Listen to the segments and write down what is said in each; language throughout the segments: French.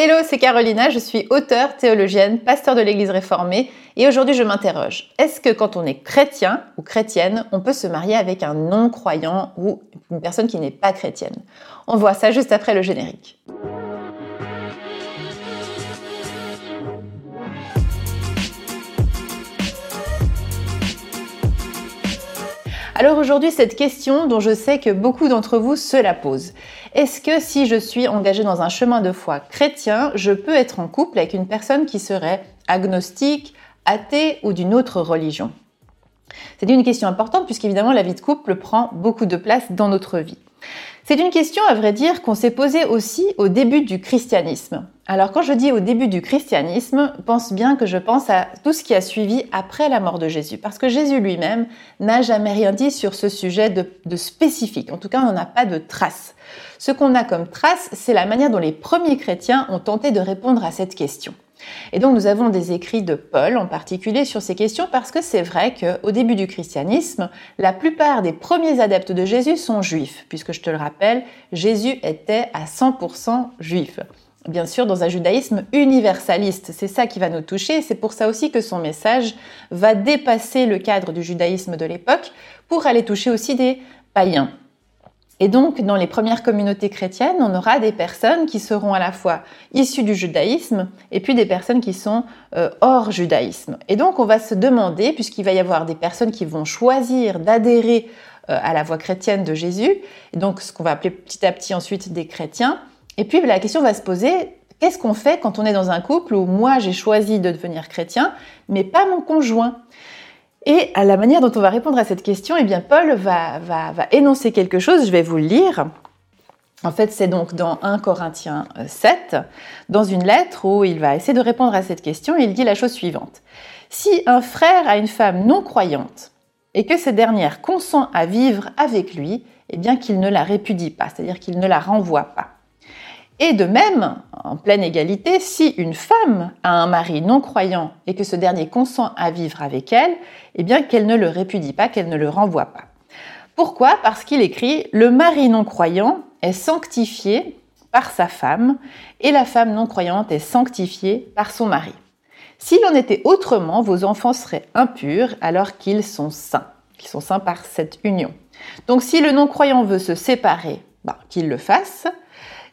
Hello, c'est Carolina, je suis auteure, théologienne, pasteur de l'Église réformée et aujourd'hui je m'interroge. Est-ce que quand on est chrétien ou chrétienne, on peut se marier avec un non-croyant ou une personne qui n'est pas chrétienne? On voit ça juste après le générique. Alors aujourd'hui, cette question dont je sais que beaucoup d'entre vous se la posent. Est-ce que si je suis engagée dans un chemin de foi chrétien, je peux être en couple avec une personne qui serait agnostique, athée ou d'une autre religion? C'est une question importante puisqu'évidemment la vie de couple prend beaucoup de place dans notre vie. C'est une question, à vrai dire, qu'on s'est posée aussi au début du christianisme. Alors quand je dis au début du christianisme, pense bien que je pense à tout ce qui a suivi après la mort de Jésus, parce que Jésus lui-même n'a jamais rien dit sur ce sujet de, spécifique. En tout cas, on n'a pas de traces. Ce qu'on a comme trace, c'est la manière dont les premiers chrétiens ont tenté de répondre à cette question. Et donc nous avons des écrits de Paul en particulier sur ces questions parce que c'est vrai qu'au début du christianisme, la plupart des premiers adeptes de Jésus sont juifs, puisque je te le rappelle, Jésus était à 100% juif. Bien sûr, dans un judaïsme universaliste, c'est ça qui va nous toucher, c'est pour ça aussi que son message va dépasser le cadre du judaïsme de l'époque pour aller toucher aussi des païens. Et donc, dans les premières communautés chrétiennes, on aura des personnes qui seront à la fois issues du judaïsme et puis des personnes qui sont euh, hors judaïsme. Et donc, on va se demander, puisqu'il va y avoir des personnes qui vont choisir d'adhérer euh, à la voie chrétienne de Jésus, donc ce qu'on va appeler petit à petit ensuite des chrétiens, et puis la question va se poser, qu'est-ce qu'on fait quand on est dans un couple où moi j'ai choisi de devenir chrétien, mais pas mon conjoint? Et à la manière dont on va répondre à cette question, eh bien Paul va, va, va énoncer quelque chose, je vais vous le lire. En fait, c'est donc dans 1 Corinthiens 7, dans une lettre où il va essayer de répondre à cette question, il dit la chose suivante. Si un frère a une femme non croyante et que cette dernière consent à vivre avec lui, eh bien qu'il ne la répudie pas, c'est-à-dire qu'il ne la renvoie pas. Et de même, en pleine égalité, si une femme a un mari non croyant et que ce dernier consent à vivre avec elle, eh bien qu'elle ne le répudie pas, qu'elle ne le renvoie pas. Pourquoi? Parce qu'il écrit Le mari non croyant est sanctifié par sa femme et la femme non croyante est sanctifiée par son mari. S'il en était autrement, vos enfants seraient impurs alors qu'ils sont saints, qu'ils sont saints par cette union. Donc si le non-croyant veut se séparer, ben, qu'il le fasse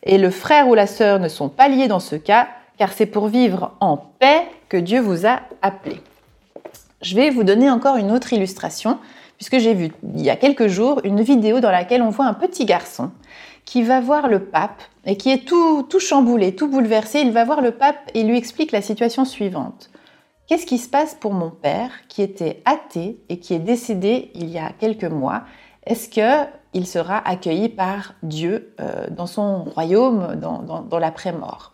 et le frère ou la sœur ne sont pas liés dans ce cas, car c'est pour vivre en paix que Dieu vous a appelé. Je vais vous donner encore une autre illustration, puisque j'ai vu il y a quelques jours une vidéo dans laquelle on voit un petit garçon qui va voir le pape et qui est tout, tout chamboulé, tout bouleversé. Il va voir le pape et lui explique la situation suivante. Qu'est-ce qui se passe pour mon père qui était athée et qui est décédé il y a quelques mois? Est-ce que il sera accueilli par Dieu euh, dans son royaume, dans, l'après-mort.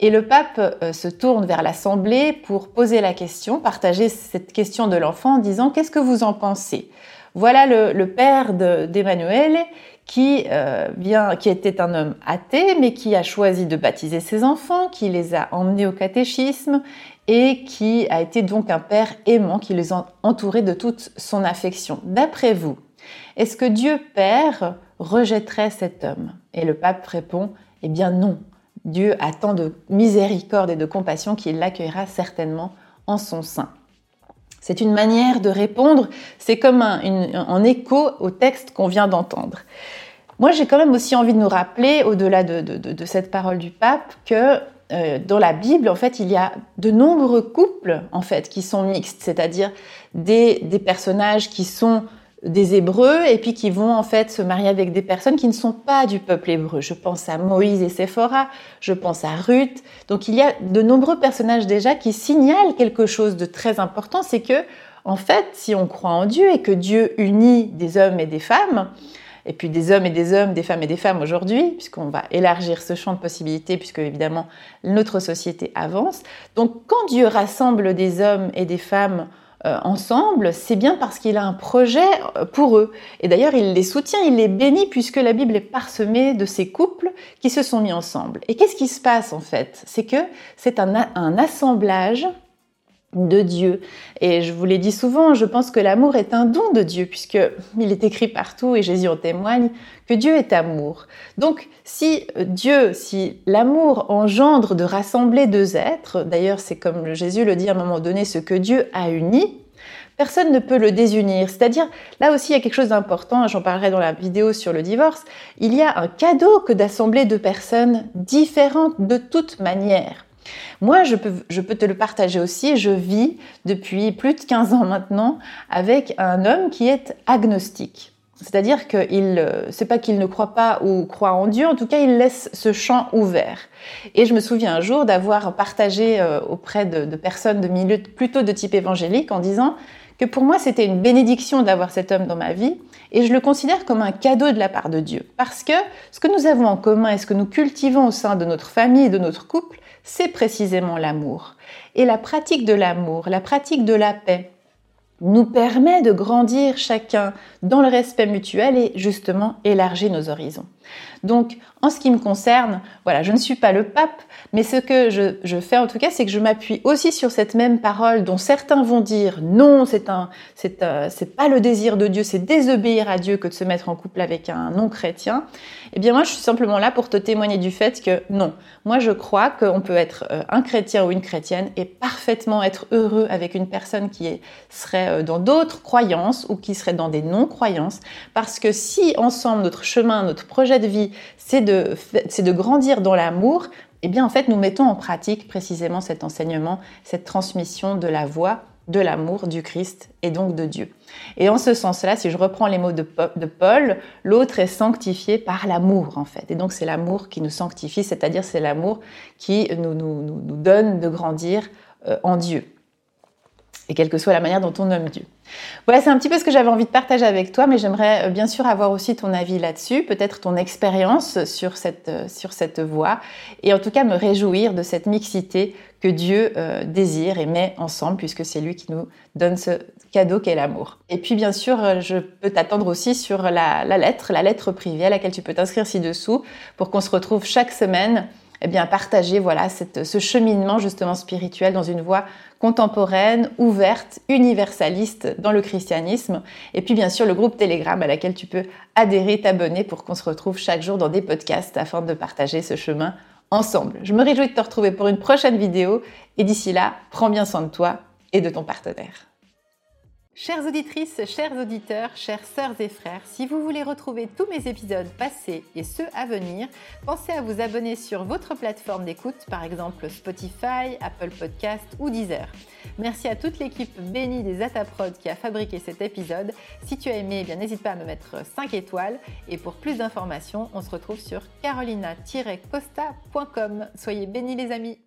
Et le pape euh, se tourne vers l'Assemblée pour poser la question, partager cette question de l'enfant en disant Qu'est-ce que vous en pensez? Voilà le, père d'Emmanuel qui, euh, qui était un homme athée, mais qui a choisi de baptiser ses enfants, qui les a emmenés au catéchisme et qui a été donc un père aimant, qui les a entourés de toute son affection. D'après vous, est-ce que Dieu Père rejetterait cet homme? Et le pape répond, eh bien non. Dieu a tant de miséricorde et de compassion qu'il l'accueillera certainement en son sein. C'est une manière de répondre, c'est comme un, écho au texte qu'on vient d'entendre. Moi, j'ai quand même aussi envie de nous rappeler, au-delà de, cette parole du pape, que euh, dans la Bible, en fait, il y a de nombreux couples, en fait, qui sont mixtes, c'est-à-dire des personnages qui sont des Hébreux et puis qui vont en fait se marier avec des personnes qui ne sont pas du peuple hébreu. Je pense à Moïse et Séphora, je pense à Ruth. Donc il y a de nombreux personnages déjà qui signalent quelque chose de très important, c'est que en fait, si on croit en Dieu et que Dieu unit des hommes et des femmes, et puis des hommes et des hommes, des femmes et des femmes aujourd'hui, puisqu'on va élargir ce champ de possibilités, puisque évidemment notre société avance. Donc quand Dieu rassemble des hommes et des femmes euh, ensemble, c'est bien parce qu'il a un projet euh, pour eux. Et d'ailleurs, il les soutient, il les bénit, puisque la Bible est parsemée de ces couples qui se sont mis ensemble. Et qu'est-ce qui se passe en fait? C'est que c'est un, assemblage de Dieu. Et je vous l'ai dit souvent, je pense que l'amour est un don de Dieu, puisque il est écrit partout, et Jésus en témoigne, que Dieu est amour. Donc, si Dieu, si l'amour engendre de rassembler deux êtres, d'ailleurs c'est comme Jésus le dit à un moment donné, ce que Dieu a uni, personne ne peut le désunir. C'est-à-dire, là aussi, il y a quelque chose d'important, j'en parlerai dans la vidéo sur le divorce, il y a un cadeau que d'assembler deux personnes différentes de toute manière. Moi, je peux, te le partager aussi. Je vis depuis plus de 15 ans maintenant avec un homme qui est agnostique. C'est-à-dire que il, c'est pas qu'il ne croit pas ou croit en Dieu, en tout cas, il laisse ce champ ouvert. Et je me souviens un jour d'avoir partagé euh, auprès de, de personnes de milieu plutôt de type évangélique en disant que pour moi, c'était une bénédiction d'avoir cet homme dans ma vie et je le considère comme un cadeau de la part de Dieu. Parce que ce que nous avons en commun et ce que nous cultivons au sein de notre famille et de notre couple, c'est précisément l'amour. Et la pratique de l'amour, la pratique de la paix, nous permet de grandir chacun dans le respect mutuel et justement élargir nos horizons. Donc, en ce qui me concerne, voilà, je ne suis pas le pape, mais ce que je, fais en tout cas, c'est que je m'appuie aussi sur cette même parole dont certains vont dire non, c'est un, c'est, euh, c'est pas le désir de Dieu, c'est désobéir à Dieu que de se mettre en couple avec un non chrétien. Eh bien, moi, je suis simplement là pour te témoigner du fait que non, moi, je crois qu'on peut être euh, un chrétien ou une chrétienne et parfaitement être heureux avec une personne qui serait euh, dans d'autres croyances ou qui serait dans des non-croyances, parce que si ensemble notre chemin, notre projet vie, c'est de, c'est de grandir dans l'amour, eh bien en fait nous mettons en pratique précisément cet enseignement, cette transmission de la voix de l'amour du Christ et donc de Dieu. Et en ce sens-là, si je reprends les mots de, Paul, l'autre est sanctifié par l'amour en fait. Et donc c'est l'amour qui nous sanctifie, c'est-à-dire c'est l'amour qui nous, nous, nous, donne de grandir euh, en Dieu et quelle que soit la manière dont on nomme Dieu. Voilà, c'est un petit peu ce que j'avais envie de partager avec toi, mais j'aimerais euh, bien sûr avoir aussi ton avis là-dessus, peut-être ton expérience sur cette, euh, sur cette voie, et en tout cas me réjouir de cette mixité que Dieu euh, désire et met ensemble, puisque c'est lui qui nous donne ce cadeau qu'est l'amour. Et puis bien sûr, je peux t'attendre aussi sur la, la lettre, la lettre privée à laquelle tu peux t'inscrire ci-dessous, pour qu'on se retrouve chaque semaine eh bien, partager voilà, ce cheminement justement spirituel dans une voie contemporaine, ouverte, universaliste dans le christianisme. Et puis bien sûr le groupe Telegram à laquelle tu peux adhérer, t'abonner pour qu'on se retrouve chaque jour dans des podcasts afin de partager ce chemin ensemble. Je me réjouis de te retrouver pour une prochaine vidéo et d'ici là, prends bien soin de toi et de ton partenaire. Chères auditrices, chers auditeurs, chères sœurs et frères, si vous voulez retrouver tous mes épisodes passés et ceux à venir, pensez à vous abonner sur votre plateforme d'écoute, par exemple Spotify, Apple Podcast ou Deezer. Merci à toute l'équipe bénie des Ataprod qui a fabriqué cet épisode. Si tu as aimé, eh bien n'hésite pas à me mettre 5 étoiles. Et pour plus d'informations, on se retrouve sur carolina-costa.com. Soyez bénis les amis